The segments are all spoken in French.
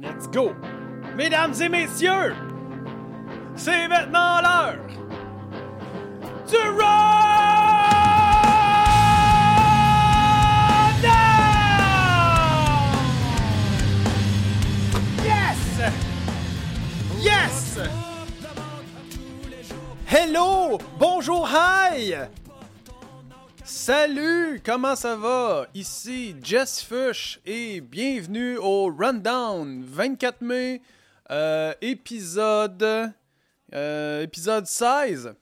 Let's go! Mesdames et messieurs, c'est maintenant l'heure du Rundown! Yes! Yes! Hello! Bonjour, hi! Salut, comment ça va? Ici Jess Fush et bienvenue au Rundown 24 mai, euh, épisode, euh, épisode 16.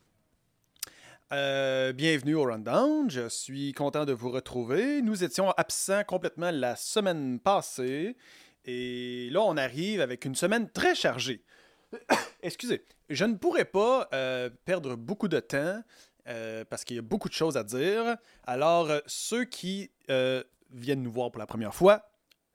Euh, bienvenue au Rundown, je suis content de vous retrouver. Nous étions absents complètement la semaine passée et là on arrive avec une semaine très chargée. Excusez, je ne pourrais pas euh, perdre beaucoup de temps euh, parce qu'il y a beaucoup de choses à dire. Alors, euh, ceux qui euh, viennent nous voir pour la première fois,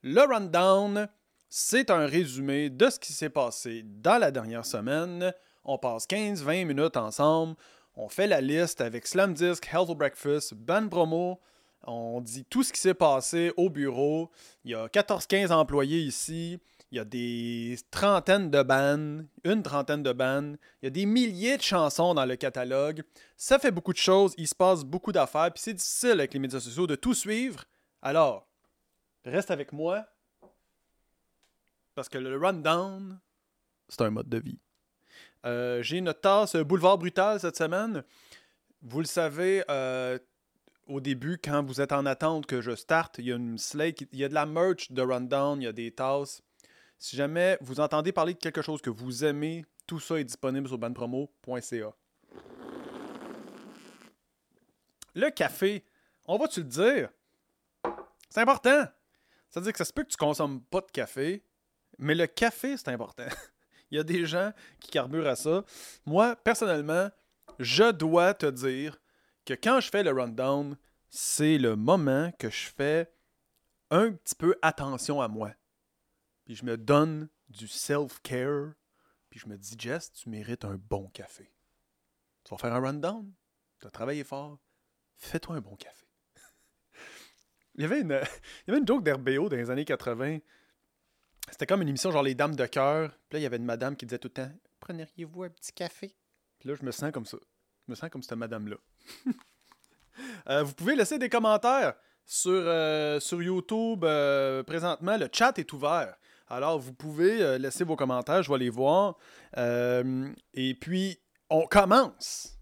le rundown, c'est un résumé de ce qui s'est passé dans la dernière semaine. On passe 15-20 minutes ensemble. On fait la liste avec Slam Disc, Health Breakfast, Ban Promo. On dit tout ce qui s'est passé au bureau. Il y a 14-15 employés ici. Il y a des trentaines de bandes, une trentaine de bandes. Il y a des milliers de chansons dans le catalogue. Ça fait beaucoup de choses, il se passe beaucoup d'affaires, puis c'est difficile avec les médias sociaux de tout suivre. Alors, reste avec moi. Parce que le rundown, c'est un mode de vie. Euh, J'ai une tasse Boulevard Brutal cette semaine. Vous le savez, euh, au début, quand vous êtes en attente que je starte, il y a une slate, il y a de la merch de rundown, il y a des tasses. Si jamais vous entendez parler de quelque chose que vous aimez, tout ça est disponible sur bandpromo.ca. Le café, on va-tu le dire? C'est important. C'est-à-dire que ça se peut que tu consommes pas de café, mais le café, c'est important. Il y a des gens qui carburent à ça. Moi, personnellement, je dois te dire que quand je fais le rundown, c'est le moment que je fais un petit peu attention à moi je me donne du self-care, puis je me dis, tu mérites un bon café. Tu vas faire un rundown, tu as travaillé fort, fais-toi un bon café. il, y avait une, il y joke d'RBO dans les années 80. C'était comme une émission genre Les Dames de cœur. Puis là, il y avait une madame qui disait tout le temps, preneriez-vous un petit café? Puis là, je me sens comme ça. Je me sens comme cette madame-là. euh, vous pouvez laisser des commentaires sur, euh, YouTube euh, présentement. Le chat est ouvert. Alors, vous pouvez euh, laisser vos commentaires, je vais les voir. Euh, et puis, on commence.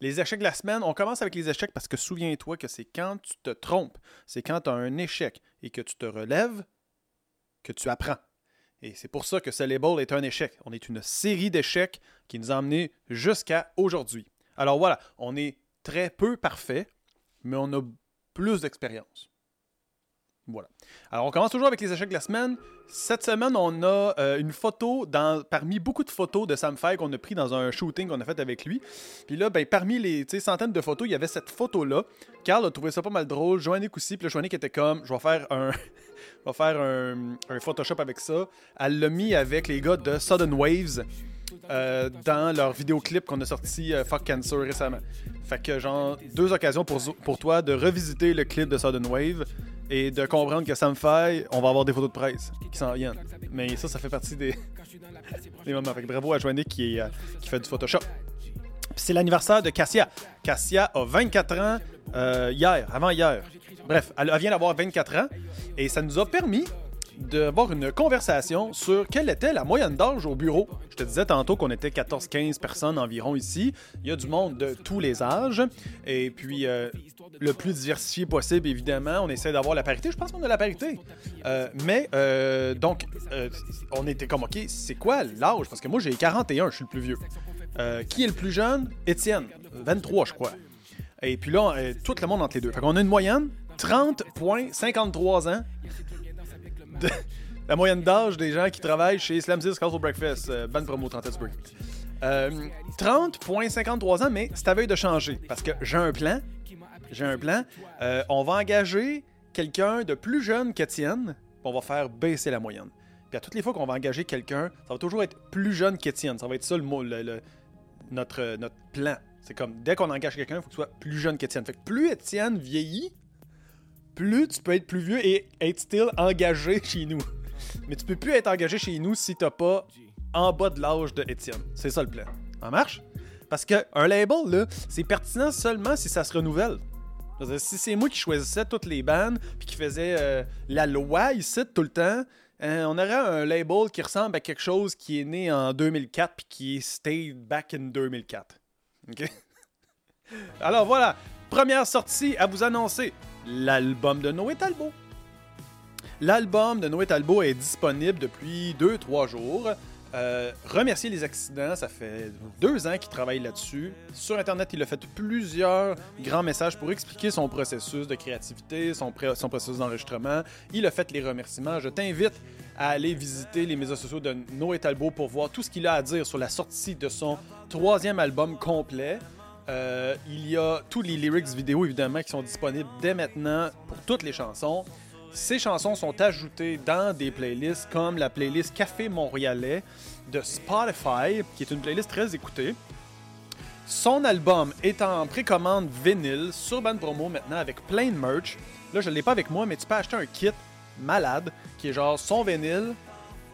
Les échecs de la semaine, on commence avec les échecs parce que souviens-toi que c'est quand tu te trompes, c'est quand tu as un échec et que tu te relèves que tu apprends. Et c'est pour ça que ce label est un échec. On est une série d'échecs qui nous a amenés jusqu'à aujourd'hui. Alors voilà, on est très peu parfait, mais on a plus d'expérience. Voilà. Alors, on commence toujours avec les échecs de la semaine. Cette semaine, on a euh, une photo dans, parmi beaucoup de photos de Sam Fay qu'on a pris dans un shooting qu'on a fait avec lui. Puis là, ben, parmi les centaines de photos, il y avait cette photo-là. Carl a trouvé ça pas mal drôle. Joannick aussi. Puis là, Joannick était comme, je vais faire un, je faire un, un, Photoshop avec ça. Elle l'a mis avec les gars de Sudden Waves. Euh, dans leur vidéoclip qu'on a sorti euh, Fuck Cancer récemment. Fait que genre deux occasions pour, pour toi de revisiter le clip de Sudden Wave et de comprendre que Sam Fay, on va avoir des photos de presse qui s'en viennent. Mais ça, ça fait partie des, des moments. Fait que bravo à Joannick qui, euh, qui fait du Photoshop. c'est l'anniversaire de Cassia. Cassia a 24 ans euh, hier, avant hier. Bref, elle vient d'avoir 24 ans et ça nous a permis d'avoir une conversation sur quelle était la moyenne d'âge au bureau. Je te disais tantôt qu'on était 14-15 personnes environ ici. Il y a du monde de tous les âges. Et puis, euh, le plus diversifié possible, évidemment. On essaie d'avoir la parité. Je pense qu'on a la parité. Euh, mais, euh, donc, on était comme, OK, c'est quoi l'âge? Parce que moi, j'ai 41, je suis le plus vieux. qui est le plus jeune? Étienne, 23, je crois. Et puis là, tout le monde entre les deux. Fait qu'on a une moyenne, 30,53 ans la moyenne d'âge des gens qui travaillent chez Slam Disc Castle Breakfast, euh, Ban Promo 30 euh, 30.53 ans, mais c'est à veille de changer parce que j'ai un plan. J'ai un plan. Euh, on va engager quelqu'un de plus jeune qu'Étienne, on va faire baisser la moyenne. Puis à toutes les fois qu'on va engager quelqu'un, ça va toujours être plus jeune qu'Étienne. Ça va être ça le notre, notre plan. C'est comme dès qu'on engage quelqu'un, il faut que tu sois plus jeune qu'Étienne. Fait que plus Étienne vieillit, plus tu peux être plus vieux et être still engagé chez nous. mais tu peux plus être engagé chez nous si t'as pas en bas de l'âge de Étienne. C'est ça le plan. Ça marche? Parce qu'un label, là, c'est pertinent seulement si ça se renouvelle. Si c'est moi qui choisissais toutes les bandes puis qui faisais euh, la loi ici tout le temps, euh, on aurait un label qui ressemble à quelque chose qui est né en 2004 puis qui est stayed back in 2004. OK? Alors voilà, première sortie à vous annoncer l'album de Noé Talbot. L'album de Noé Talbot est disponible depuis 2-3 jours. Euh, remercier les accidents, ça fait deux ans qu'il travaille là-dessus. Sur Internet, il a fait plusieurs grands messages pour expliquer son processus de créativité, son, son processus d'enregistrement. Il a fait les remerciements. Je t'invite à aller visiter les médias sociaux de Noé Talbot pour voir tout ce qu'il a à dire sur la sortie de son troisième album complet. Euh, il y a tous les lyrics vidéo évidemment qui sont disponibles dès maintenant pour toutes les chansons. Ces chansons sont ajoutées dans des playlists comme la playlist Café Montréalais de Spotify, qui est une playlist très écoutée. Son album est en précommande vinyle sur Band Promo maintenant avec plein de merch. Là, je ne l'ai pas avec moi, mais tu peux acheter un kit malade qui est genre son vinyle,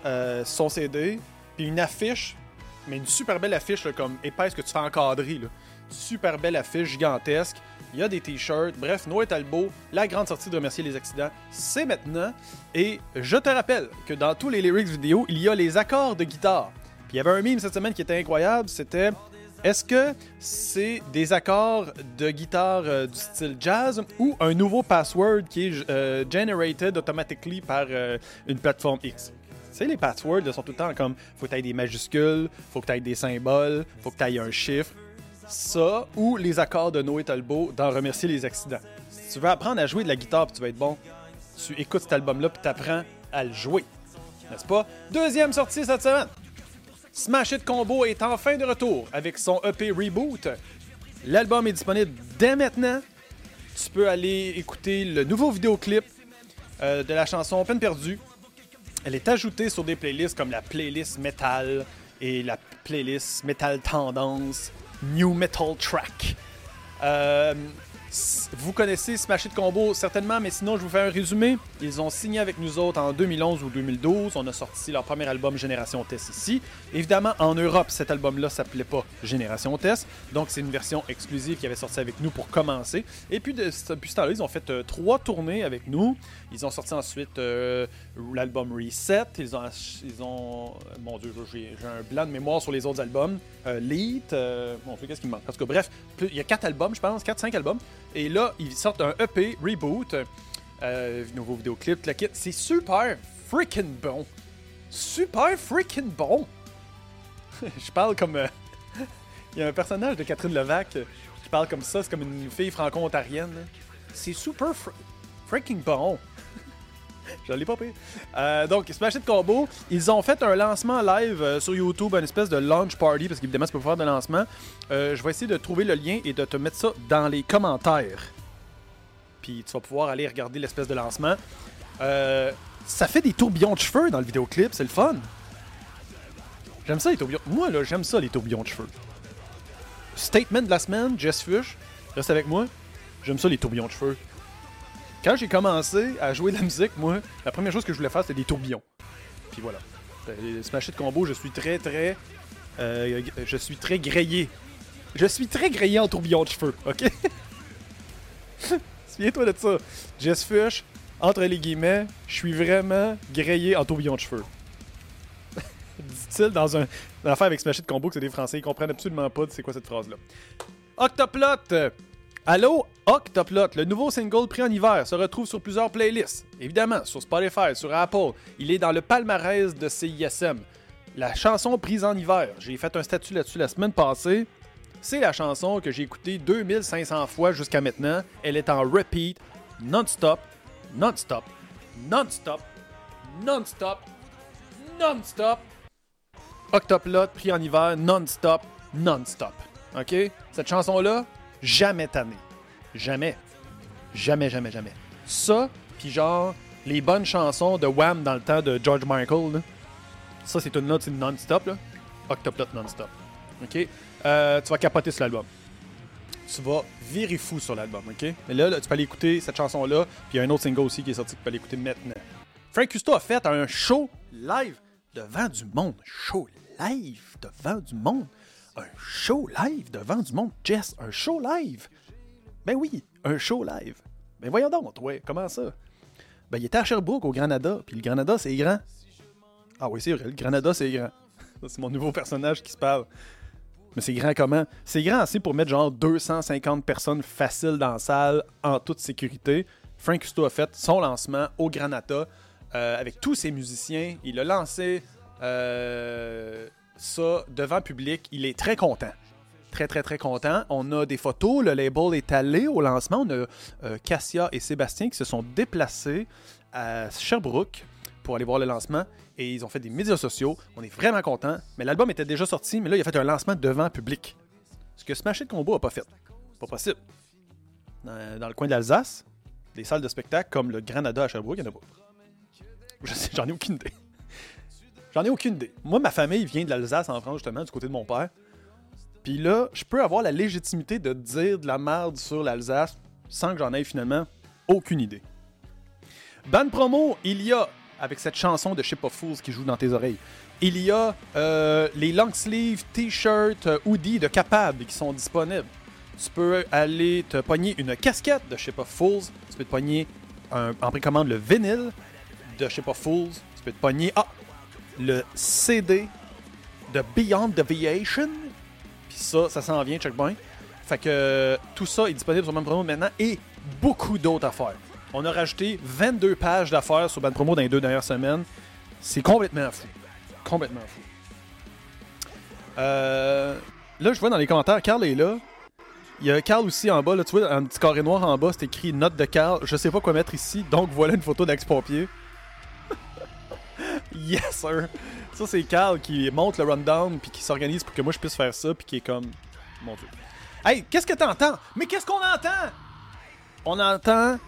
euh, son CD, puis une affiche, mais une super belle affiche comme épaisse que tu fais encadrer. Là. Super belle affiche gigantesque. Il y a des t-shirts. Bref, Noé Talbot, la grande sortie de Remercier les accidents, c'est maintenant. Et je te rappelle que dans tous les lyrics vidéo, il y a les accords de guitare. Puis il y avait un meme cette semaine qui était incroyable, c'était est-ce que c'est des accords de guitare euh, du style jazz ou un nouveau password qui est euh, generated automatically par euh, une plateforme X? Tu sais, les passwords là, sont tout le temps comme faut que tu des majuscules, faut que tu aies des symboles, faut que tu aies un chiffre. Ça ou les accords de Noé Talbot dans Remercier les accidents. Si tu veux apprendre à jouer de la guitare puis tu vas être bon, tu écoutes cet album-là puis tu apprends à le jouer. N'est-ce pas? Deuxième sortie cette semaine. Smash It Combo est enfin de retour avec son EP Reboot. L'album est disponible dès maintenant. Tu peux aller écouter le nouveau vidéoclip euh, de la chanson Peine perdue. Elle est ajoutée sur des playlists comme la playlist Metal et la playlist Metal Tendance, New Metal Track. S- vous connaissez Smash It Combo certainement, mais sinon je vous fais un résumé. Ils ont signé avec nous autres en 2011 ou 2012. On a sorti leur premier album Génération Test ici. Évidemment, en Europe, cet album-là s'appelait pas Génération Test, donc c'est une version exclusive qui avait sorti avec nous pour commencer. Et puis de- depuis ce temps-là, ils ont fait euh, trois tournées avec nous. Ils ont sorti ensuite euh, l'album Reset. Ils ont, euh, mon Dieu, j'ai un blanc de mémoire sur les autres albums. Euh, Lead, euh, mon Dieu, qu'est-ce qui me manque? En tout cas, bref, il y a quatre albums, je pense, quatre, cinq albums. Et là, ils sortent un EP reboot, euh, nouveau vidéoclip, le kit. C'est super freaking bon, super freaking bon. je parle comme, euh, il y a un personnage de Catherine Levac euh, qui parle comme ça, c'est comme une fille franco-ontarienne. C'est super fr- freaking bon. Je l'ai pas payé. Euh, donc, Smash It Combo, ils ont fait un lancement live euh, sur YouTube, une espèce de launch party, parce qu'évidemment, tu peux faire de lancement. Euh, je vais essayer de trouver le lien et de te mettre ça dans les commentaires. Puis tu vas pouvoir aller regarder l'espèce de lancement. Ça fait des tourbillons de cheveux dans le vidéoclip, c'est le fun. J'aime ça les tourbillons. Moi, là, j'aime ça les tourbillons de cheveux. Statement de la semaine, Jess Fush, reste avec moi. J'aime ça les tourbillons de cheveux. Quand j'ai commencé à jouer de la musique, moi, la première chose que je voulais faire, c'était des tourbillons. Puis voilà. Les Smash It Combo, je suis très, très. euh, je suis très grillé. Je suis très grillé en tourbillons de cheveux, ok? Souviens-toi de ça. Jess Fush, entre les guillemets, je suis vraiment grillé en tourbillons de cheveux. Dit-il dans un dans l'affaire avec Smash It Combo que c'est des Français, ils comprennent absolument pas de c'est quoi cette phrase-là. Octoplot! Allô, Octoplot, le nouveau single pris en hiver, se retrouve sur plusieurs playlists. Évidemment, sur Spotify, sur Apple. Il est dans le palmarès de CISM. La chanson prise en hiver, j'ai fait un statut là-dessus la semaine passée. C'est la chanson que j'ai écoutée 2500 fois jusqu'à maintenant. Elle est en repeat, non-stop, non-stop, non-stop, non-stop, non-stop. Octoplot, pris en hiver, non-stop, non-stop. OK? Cette chanson-là, jamais tannée. Jamais. Jamais, jamais, jamais. Ça, puis genre, les bonnes chansons de Wham dans le temps de George Michael, ça, c'est une note non-stop, là. Octoplot non-stop. OK? Euh, tu vas capoter sur l'album. Tu vas virer fou sur l'album, OK? Mais là, là, tu peux aller écouter cette chanson-là, puis il y a un autre single aussi qui est sorti que tu peux aller maintenant. Frank Custo a fait un show live devant du monde. Show live devant du monde. Un show live devant du monde. Jess, un show live? Ben oui, un show live. Ben voyons donc, ouais, comment ça? Ben il était à Sherbrooke au Granada, puis le Granada c'est grand. Ah oui, c'est vrai, le Granada c'est grand. c'est mon nouveau personnage qui se parle. Mais c'est grand comment? C'est grand assez pour mettre genre 250 personnes faciles dans la salle en toute sécurité. Frank Custo a fait son lancement au Granada euh, avec tous ses musiciens. Il a lancé euh, ça devant public. Il est très content. Très, très, très content. On a des photos. Le label est allé au lancement. On a euh, Cassia et Sébastien qui se sont déplacés à Sherbrooke pour aller voir le lancement. Et ils ont fait des médias sociaux. On est vraiment content. Mais l'album était déjà sorti, mais là, il a fait un lancement devant public. Ce que Smash It Combo a pas fait. Pas possible. Dans, le coin de l'Alsace, des salles de spectacle comme le Granada à Sherbrooke, il n'y en a pas. J'en ai aucune idée. J'en ai aucune idée. Moi, ma famille vient de l'Alsace en France, justement, du côté de mon père. Puis là, je peux avoir la légitimité de dire de la merde sur l'Alsace sans que j'en aie finalement aucune idée. Ban promo, il y a, avec cette chanson de Ship of Fools qui joue dans tes oreilles, il y a euh, les long sleeve t-shirts, euh, hoodies de Capable qui sont disponibles. Tu peux aller te pogner une casquette de Ship of Fools. Tu peux te pogner un- en précommande le vinyle de Ship of Fools. Tu peux te pogner ah, le CD de Beyond Deviation. Puis ça, ça s'en vient, check bien. Fait que euh, tout ça est disponible sur Ban Promo maintenant et beaucoup d'autres affaires. On a rajouté 22 pages d'affaires sur Ban Promo dans les deux dernières semaines. C'est complètement fou. Complètement fou. Euh, là, je vois dans les commentaires, Carl est là. Il y a Carl aussi en bas, là, tu vois, un petit carré noir en bas, c'est écrit note de Carl. Je sais pas quoi mettre ici, donc voilà une photo d'ex-pompier. yes, sir! Ça, c'est Carl qui monte le rundown puis qui s'organise pour que moi je puisse faire ça puis qui est comme. Mon dieu. Hey, qu'est-ce que t'entends? Mais qu'est-ce qu'on entend? On entend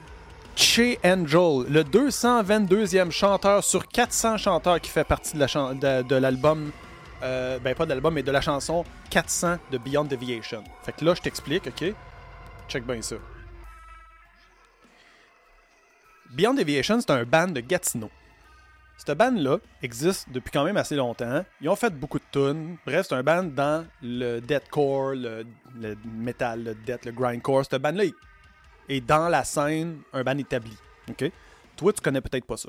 Che Angel, le 222e chanteur sur 400 chanteurs qui fait partie de l'album. euh, ben, pas de l'album, mais de la chanson 400 de Beyond Deviation. Fait que là, je t'explique, ok? Check bien ça. Beyond Deviation, c'est un band de Gatineau. Cette band-là existe depuis quand même assez longtemps. Ils ont fait beaucoup de tunes. Bref, c'est un band dans le deathcore, le, le metal, le death, le grindcore. Cette band-là est, dans la scène un band établi. OK? Toi, tu connais peut-être pas ça.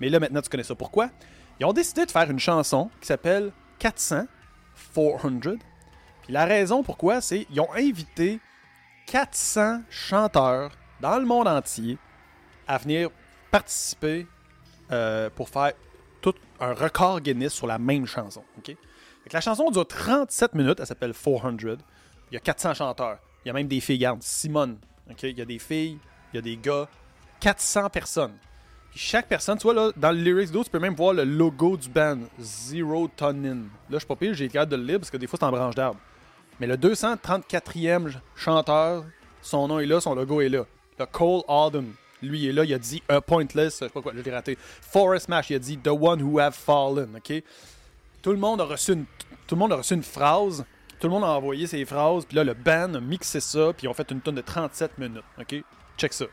Mais là, maintenant, tu connais ça. Pourquoi? Ils ont décidé de faire une chanson qui s'appelle 400, 400. Puis la raison pourquoi, c'est qu'ils ont invité 400 chanteurs dans le monde entier à venir participer euh, pour faire tout un record Guinness sur la même chanson. ok? Fait que la chanson dure 37 minutes, elle s'appelle 400. Il y a 400 chanteurs. Il y a même des filles, regarde, Simone. ok? Il y a des filles, il y a des gars. 400 personnes. Chaque personne, tu vois, là, dans le lyrics d'eau, tu peux même voir le logo du band, Zero Tonin. Là, je suis pas pire, j'ai hâte de le lire parce que des fois, c'est en branche d'arbre. Mais le 234e chanteur, son nom est là, son logo est là. Le Cole Autumn, lui est là, il a dit A Pointless, je sais pas quoi, je l'ai raté. Forest Smash, il a dit The One Who Have Fallen, ok? Tout le monde a reçu une, tout le monde a reçu une phrase, tout le monde a envoyé ses phrases, puis là, le band a mixé ça, puis ils ont fait une tonne de 37 minutes, ok? Check ça.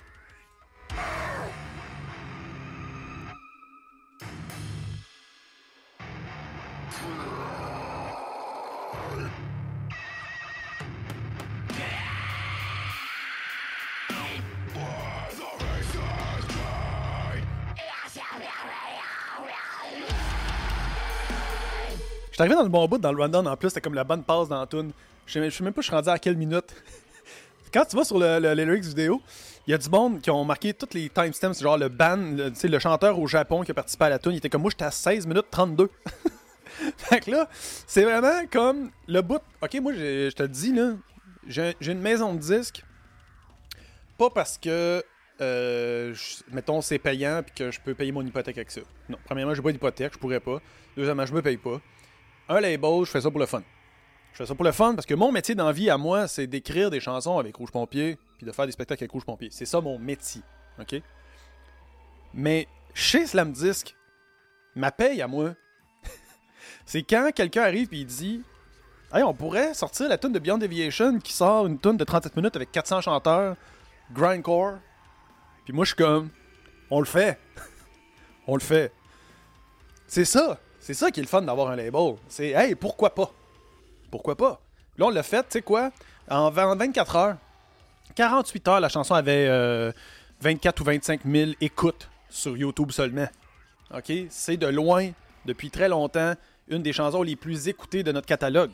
Je suis arrivé dans le bon bout dans le rundown en plus, c'était comme la bonne passe dans la tune. Je sais même- pas je suis rendu à quelle minute. Quand tu vas sur le, le- les lyrics vidéo, il y a du monde qui ont marqué tous les timestamps, genre le band, le, le chanteur au Japon qui a participé à la tune, il était comme moi, j'étais à 16 minutes 32. fait que là, c'est vraiment comme le bout. Ok, moi, je te dis, là, j'ai une maison de disques, pas parce que, euh, mettons, c'est payant puis que je peux payer mon hypothèque avec ça. Non, premièrement, j'ai pas d'hypothèque, je pourrais pas. Deuxièmement, je me paye pas. Un label, je fais ça pour le fun. Je fais ça pour le fun parce que mon métier dans la vie à moi, c'est d'écrire des chansons avec Rouge Pompier puis de faire des spectacles avec Rouge Pompier. C'est ça mon métier. Mais chez Slam Disc, ma paye à moi, c'est quand quelqu'un arrive et il dit Hey, on pourrait sortir la tune de Beyond Deviation qui sort une tune de 37 minutes avec 400 chanteurs, grindcore. Puis moi, je suis comme On le fait. on le fait. C'est ça. C'est ça qui est le fun d'avoir un label. C'est, hey, pourquoi pas? Pourquoi pas? Là, on l'a fait, tu sais quoi? En 24 heures, 48 heures, la chanson avait 24 euh, ou 25 000 écoutes sur YouTube seulement. OK? C'est de loin, depuis très longtemps, une des chansons les plus écoutées de notre catalogue.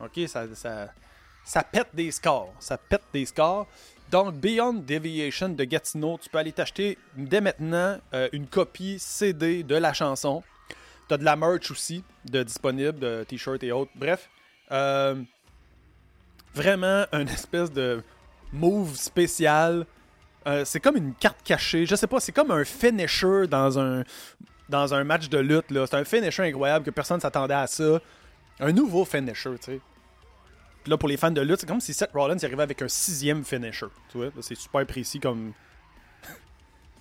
OK? Ça, ça, pète des scores. Ça pète des scores. Donc, Beyond Deviation de Gatineau, tu peux aller t'acheter dès maintenant euh, une copie CD de la chanson. Tu as de la merch aussi de disponible, de t-shirts et autres. Bref, euh, vraiment une espèce de move spécial. Euh, c'est comme une carte cachée. Je sais pas, c'est comme un finisher dans un, dans un match de lutte. C'est un finisher incroyable que personne s'attendait à ça. Un nouveau finisher, tu sais. là, pour les fans de lutte, c'est comme si Seth Rollins arrivait avec un sixième finisher. Tu vois, c'est super précis comme,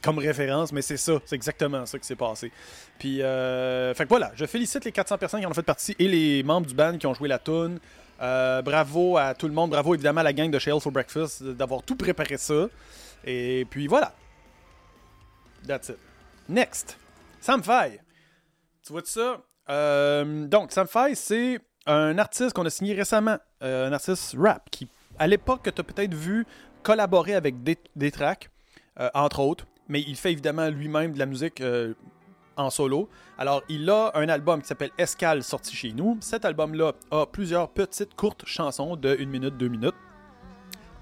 comme référence, mais c'est ça, c'est exactement ça qui s'est passé. Puis, euh, fait que voilà, je félicite les 400 personnes qui en ont fait partie et les membres du band qui ont joué la tune. Euh, bravo à tout le monde. Bravo évidemment à la gang de Shale for Breakfast d'avoir tout préparé ça. Et puis voilà. That's it. Next. Sam Fay. Tu vois ça? Euh, donc, Sam Fay, c'est un artiste qu'on a signé récemment. Un artiste rap qui, à l'époque, tu as peut-être vu collaborer avec des, des tracks, entre autres. Mais il fait évidemment lui-même de la musique en solo. Alors, il a un album qui s'appelle Escale sorti chez nous. Cet album-là a plusieurs petites courtes chansons de 1 minute, 2 minutes.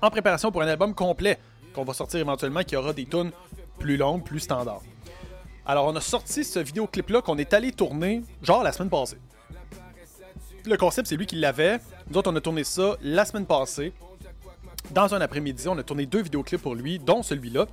En préparation pour un album complet qu'on va sortir éventuellement qui aura des tunes plus longues, plus standards. Alors, on a sorti ce vidéoclip-là qu'on est allé tourner, genre la semaine passée. Le concept, c'est lui qui l'avait. Nous autres, on a tourné ça la semaine passée. Dans un après-midi, on a tourné deux vidéoclips pour lui, dont celui-là.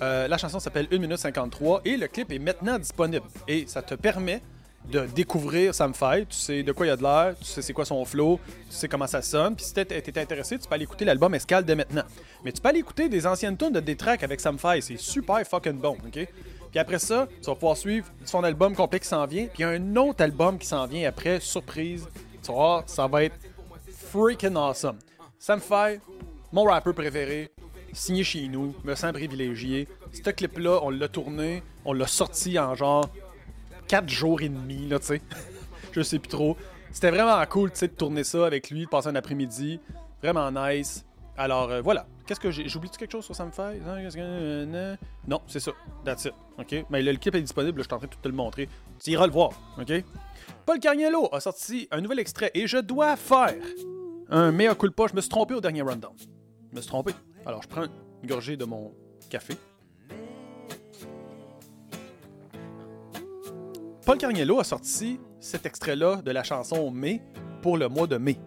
Euh, la chanson s'appelle 1 minute 53 et le clip est maintenant disponible. Et ça te permet de découvrir Sam Fay. Tu sais de quoi il y a de l'air, tu sais c'est quoi son flow, tu sais comment ça sonne. Puis si t'es intéressé, tu peux aller écouter l'album Escale dès maintenant. Mais tu peux aller écouter des anciennes tunes de Détrack avec Sam Fay. C'est super fucking bon, ok? Puis après ça, tu vas pouvoir suivre son album complet qui s'en vient. Puis il y a un autre album qui s'en vient après, surprise. Tu vas ça va être freaking awesome. Sam Fay, mon rappeur préféré, signé chez nous, me sens privilégié. Ce clip-là, on l'a tourné, on l'a sorti en genre 4 jours et demi, là, tu sais. Je sais plus trop. C'était vraiment cool, tu sais, de tourner ça avec lui, de passer un après-midi. Vraiment nice. Alors, euh, voilà. Qu'est-ce que j'ai. J'oublie quelque chose sur Samfire Non, c'est ça. That's it. OK? Mais le clip est disponible, je suis en train de te le montrer. Tu iras le voir. OK? Paul Carniello a sorti un nouvel extrait et je dois faire un mea culpa. Je me suis trompé au dernier rundown. Je me suis trompé. Alors, je prends une gorgée de mon café. Paul Carniello a sorti cet extrait-là de la chanson Mai pour le mois de mai.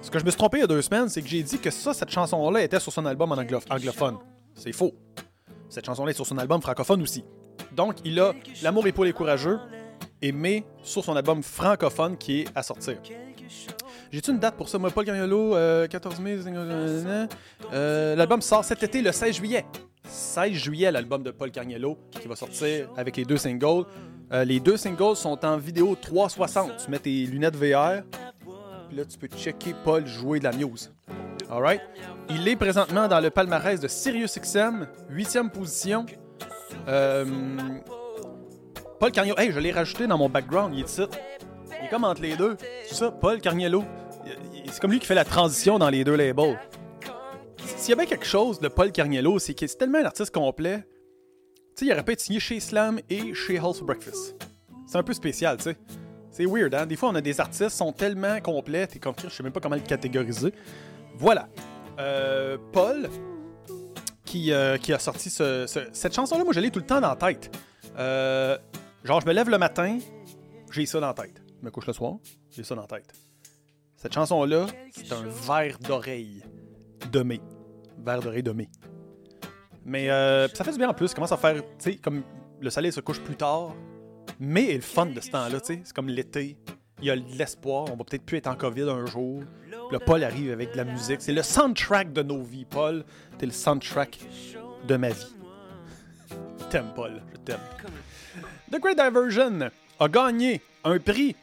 Ce que je me suis trompé il y a deux semaines, c'est que j'ai dit que ça, cette chanson-là était sur son album en anglophone. C'est faux. Cette chanson-là est sur son album francophone aussi. Donc, il a L'amour est pour les courageux et Mai sur son album francophone qui est à sortir. J'ai-tu une date pour ça? Moi, Paul Gagnolo, 14 mai. Euh, l'album sort cet été, le 16 juillet. 16 juillet, l'album de Paul Carniello qui va sortir avec les deux singles. Euh, les deux singles sont en vidéo 360. Tu mets tes lunettes VR, puis là, tu peux checker Paul jouer de la muse. Alright? Il est présentement dans le palmarès de SiriusXM, 8e position. Euh, Paul Carniello, hey, je l'ai rajouté dans mon background, il est ici. Il est comme entre les deux. C'est ça, Paul Carniello c'est comme lui qui fait la transition dans les deux labels. S'il y a bien quelque chose de Paul Carniello, c'est qu'il est tellement un artiste complet. Tu sais, il aurait pu être signé chez Slam et chez House Breakfast. C'est un peu spécial, tu sais. C'est weird, hein? Des fois, on a des artistes qui sont tellement complets, t'es comme, je sais même pas comment le catégoriser. Voilà. Euh, Paul, qui, euh, qui, a sorti cette chanson-là, moi, je l'ai tout le temps dans la tête. Euh, genre, je me lève le matin, j'ai ça dans la tête. Je me couche le soir, j'ai ça dans la tête. Cette chanson-là, c'est un verre d'oreille de mai. Verre d'oreille de mai. Mais euh, ça fait du bien en plus. Ça commence à faire, tu sais, comme le soleil se couche plus tard. Mais est le fun de ce temps-là, tu sais. C'est comme l'été. Il y a de l'espoir. On va peut-être plus être en COVID un jour. le Paul arrive avec de la musique. C'est le soundtrack de nos vies, Paul. T'es le soundtrack de ma vie. T'aimes, Paul. Je t'aime. The Great Diversion a gagné un prix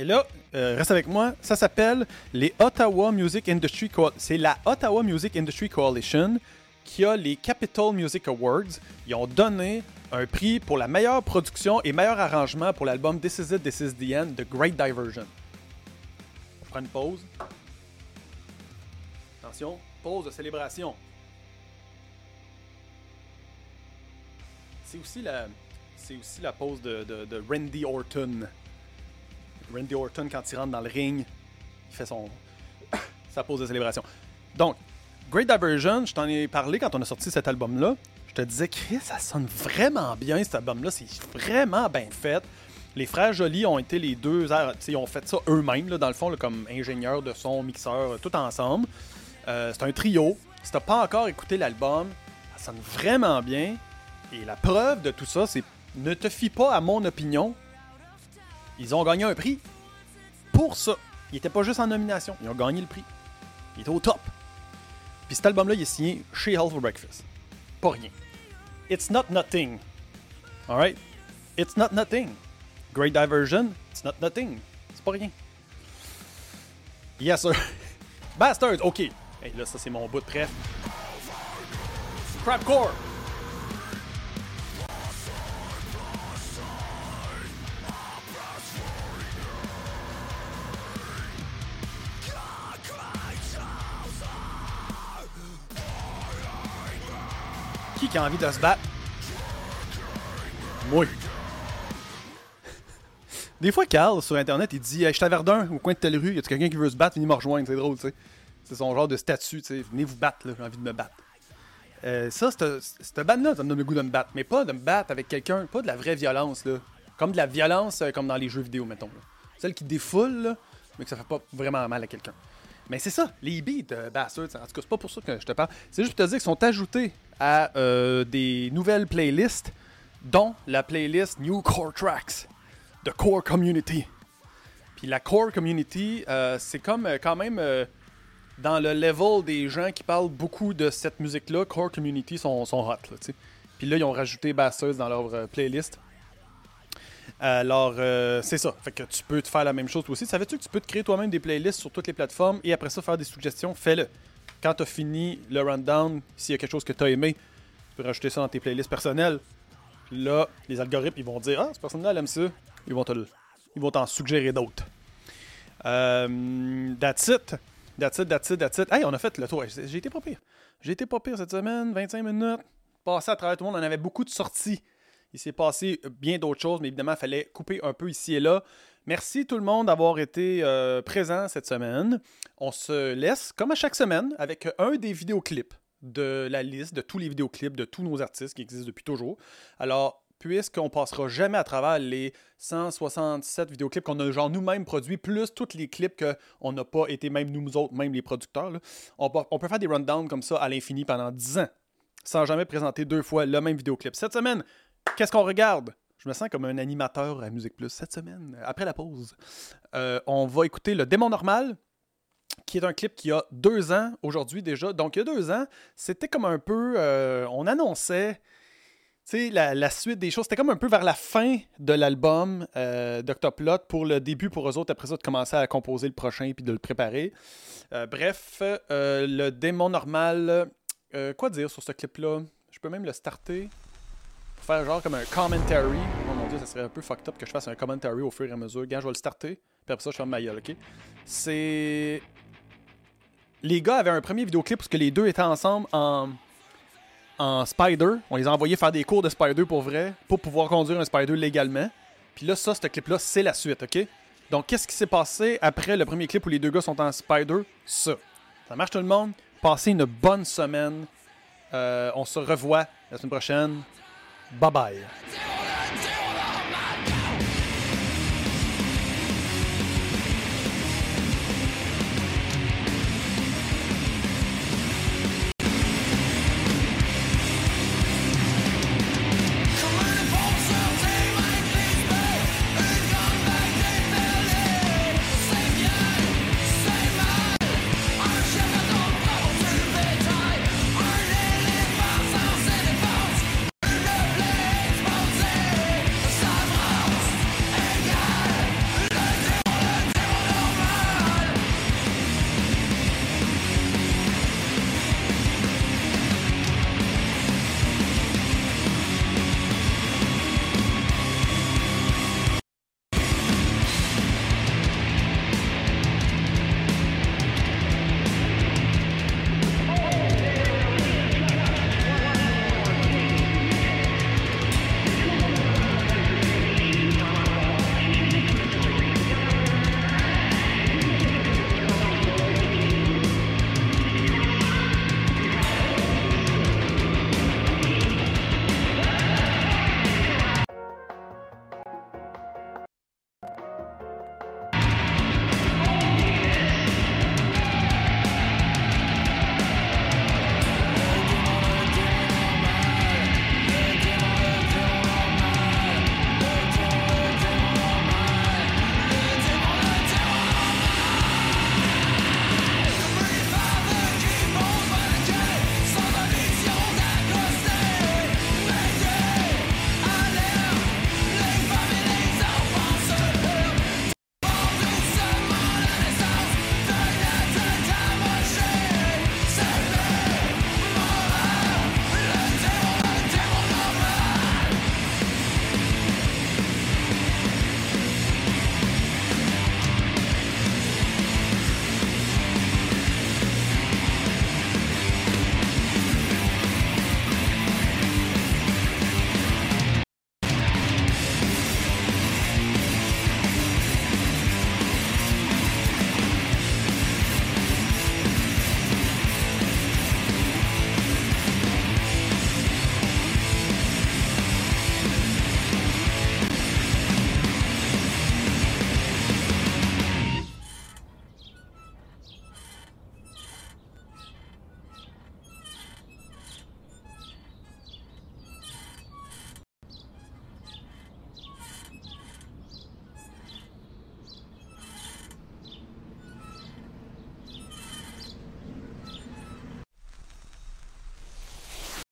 et là, euh, reste avec moi, ça s'appelle les Ottawa Music Industry Coalition. C'est la Ottawa Music Industry Coalition qui a les Capital Music Awards. Ils ont donné un prix pour la meilleure production et meilleur arrangement pour l'album This Is It, This Is The End de Great Diversion. Je prends une pause. Attention, pause de célébration. C'est aussi la, aussi la pause de, de Randy Orton. Randy Orton, quand il rentre dans le ring, il fait son, sa pause de célébration. Donc, Great Diversion, je t'en ai parlé quand on a sorti cet album-là. Je te disais, Chris, ça sonne vraiment bien cet album-là. C'est vraiment bien fait. Les frères Joly ont été les deux. Ils ont fait ça eux-mêmes, dans le fond, comme ingénieurs de son, mixeurs, tout ensemble. Euh, c'est un trio. Si t'as pas encore écouté l'album, ça sonne vraiment bien. Et la preuve de tout ça, c'est ne te fie pas à mon opinion. Ils ont gagné un prix pour ça. Ils n'étaient pas juste en nomination, ils ont gagné le prix. Ils étaient au top. Puis cet album-là, il est signé chez Health for Breakfast. Pas rien. It's not nothing. Alright? It's not nothing. Great diversion, it's not nothing. C'est pas rien. Yes, sir. Bastards, ok. Hey, là, ça, c'est mon bout de prêt. Crapcore! Qui a envie de se battre? Moi. Des fois, Carl, sur Internet, il dit hey, Je suis à Verdun, au coin de telle rue, y a quelqu'un qui veut se battre, venez me rejoindre. C'est drôle, tu sais. C'est son genre de statut, tu sais. Venez vous battre, là, j'ai envie de me battre. Euh, ça, cette bande-là, ça me donne le goût de me battre. Mais pas de me battre avec quelqu'un, pas de la vraie violence, là. Comme de la violence, euh, comme dans les jeux vidéo, mettons. Celle qui défoule, là, mais que ça fait pas vraiment mal à quelqu'un. Mais c'est ça, les beats, euh, Bastards, en tout cas, c'est pas pour ça que je te parle. C'est juste pour te dire qu'ils sont ajoutés à euh, des nouvelles playlists, dont la playlist New Core Tracks de Core Community. Puis la Core Community, euh, c'est comme euh, quand même dans le level des gens qui parlent beaucoup de cette musique-là. Core Community sont, sont hot. Puis là, ils ont rajouté Bastards dans leur playlist. Alors, c'est ça. Fait que tu peux te faire la même chose toi aussi. Savais-tu que tu peux te créer toi-même des playlists sur toutes les plateformes et après ça faire des suggestions? Fais-le. Quand tu as fini le rundown, s'il y a quelque chose que tu as aimé, tu peux rajouter ça dans tes playlists personnelles. Là, les algorithmes, ils vont dire Ah, cette personne-là, elle aime ça. Ils vont te ils vont t'en suggérer d'autres. Euh, that's it. That's it, that's it, that's it. Hey, on a fait le tour. J'ai été pas pire. J'ai été pas pire cette semaine, 25 minutes. Passé à travers tout le monde, on avait beaucoup de sorties. Il s'est passé bien d'autres choses, mais évidemment, il fallait couper un peu ici et là. Merci tout le monde d'avoir été euh, présent cette semaine. On se laisse, comme à chaque semaine, avec un des vidéoclips de la liste de tous les vidéoclips de tous nos artistes qui existent depuis toujours. Alors, puisqu'on passera jamais à travers les 167 vidéoclips qu'on a genre nous-mêmes produits, plus tous les clips qu'on n'a pas été même nous autres, même les producteurs, on, on peut faire des rundowns comme ça à l'infini pendant 10 ans, sans jamais présenter deux fois le même vidéoclip. Cette semaine, qu'est-ce qu'on regarde? Je me sens comme un animateur à Musique Plus. Cette semaine, après la pause, euh, on va écouter Le Démon Normal, qui est un clip qui a deux ans aujourd'hui déjà. Donc, il y a deux ans, c'était comme un peu. euh, on annonçait. La, la suite des choses, c'était comme un peu vers la fin de l'album euh, d'Octoplot pour le début pour eux autres, après ça, de commencer à composer le prochain puis de le préparer. Euh, bref, le démon normal, quoi dire sur ce clip-là? Je peux même le starter faire genre comme un commentary. Oh mon dieu, ça serait un peu fucked up que je fasse un commentary au fur et à mesure. Gars, je vais le starter, puis après ça, je ferme ma gueule, ok? C'est. Les gars avaient un premier vidéoclip parce que les deux étaient ensemble en en Spider. On les a envoyés faire des cours de Spider pour vrai, pour pouvoir conduire un Spider légalement. Puis là, ça, ce clip-là, c'est la suite, OK? Donc, qu'est-ce qui s'est passé après le premier clip où les deux gars sont en Spider? Ça. Ça marche tout le monde? Passez une bonne semaine. Euh, on se revoit la semaine prochaine. Bye bye.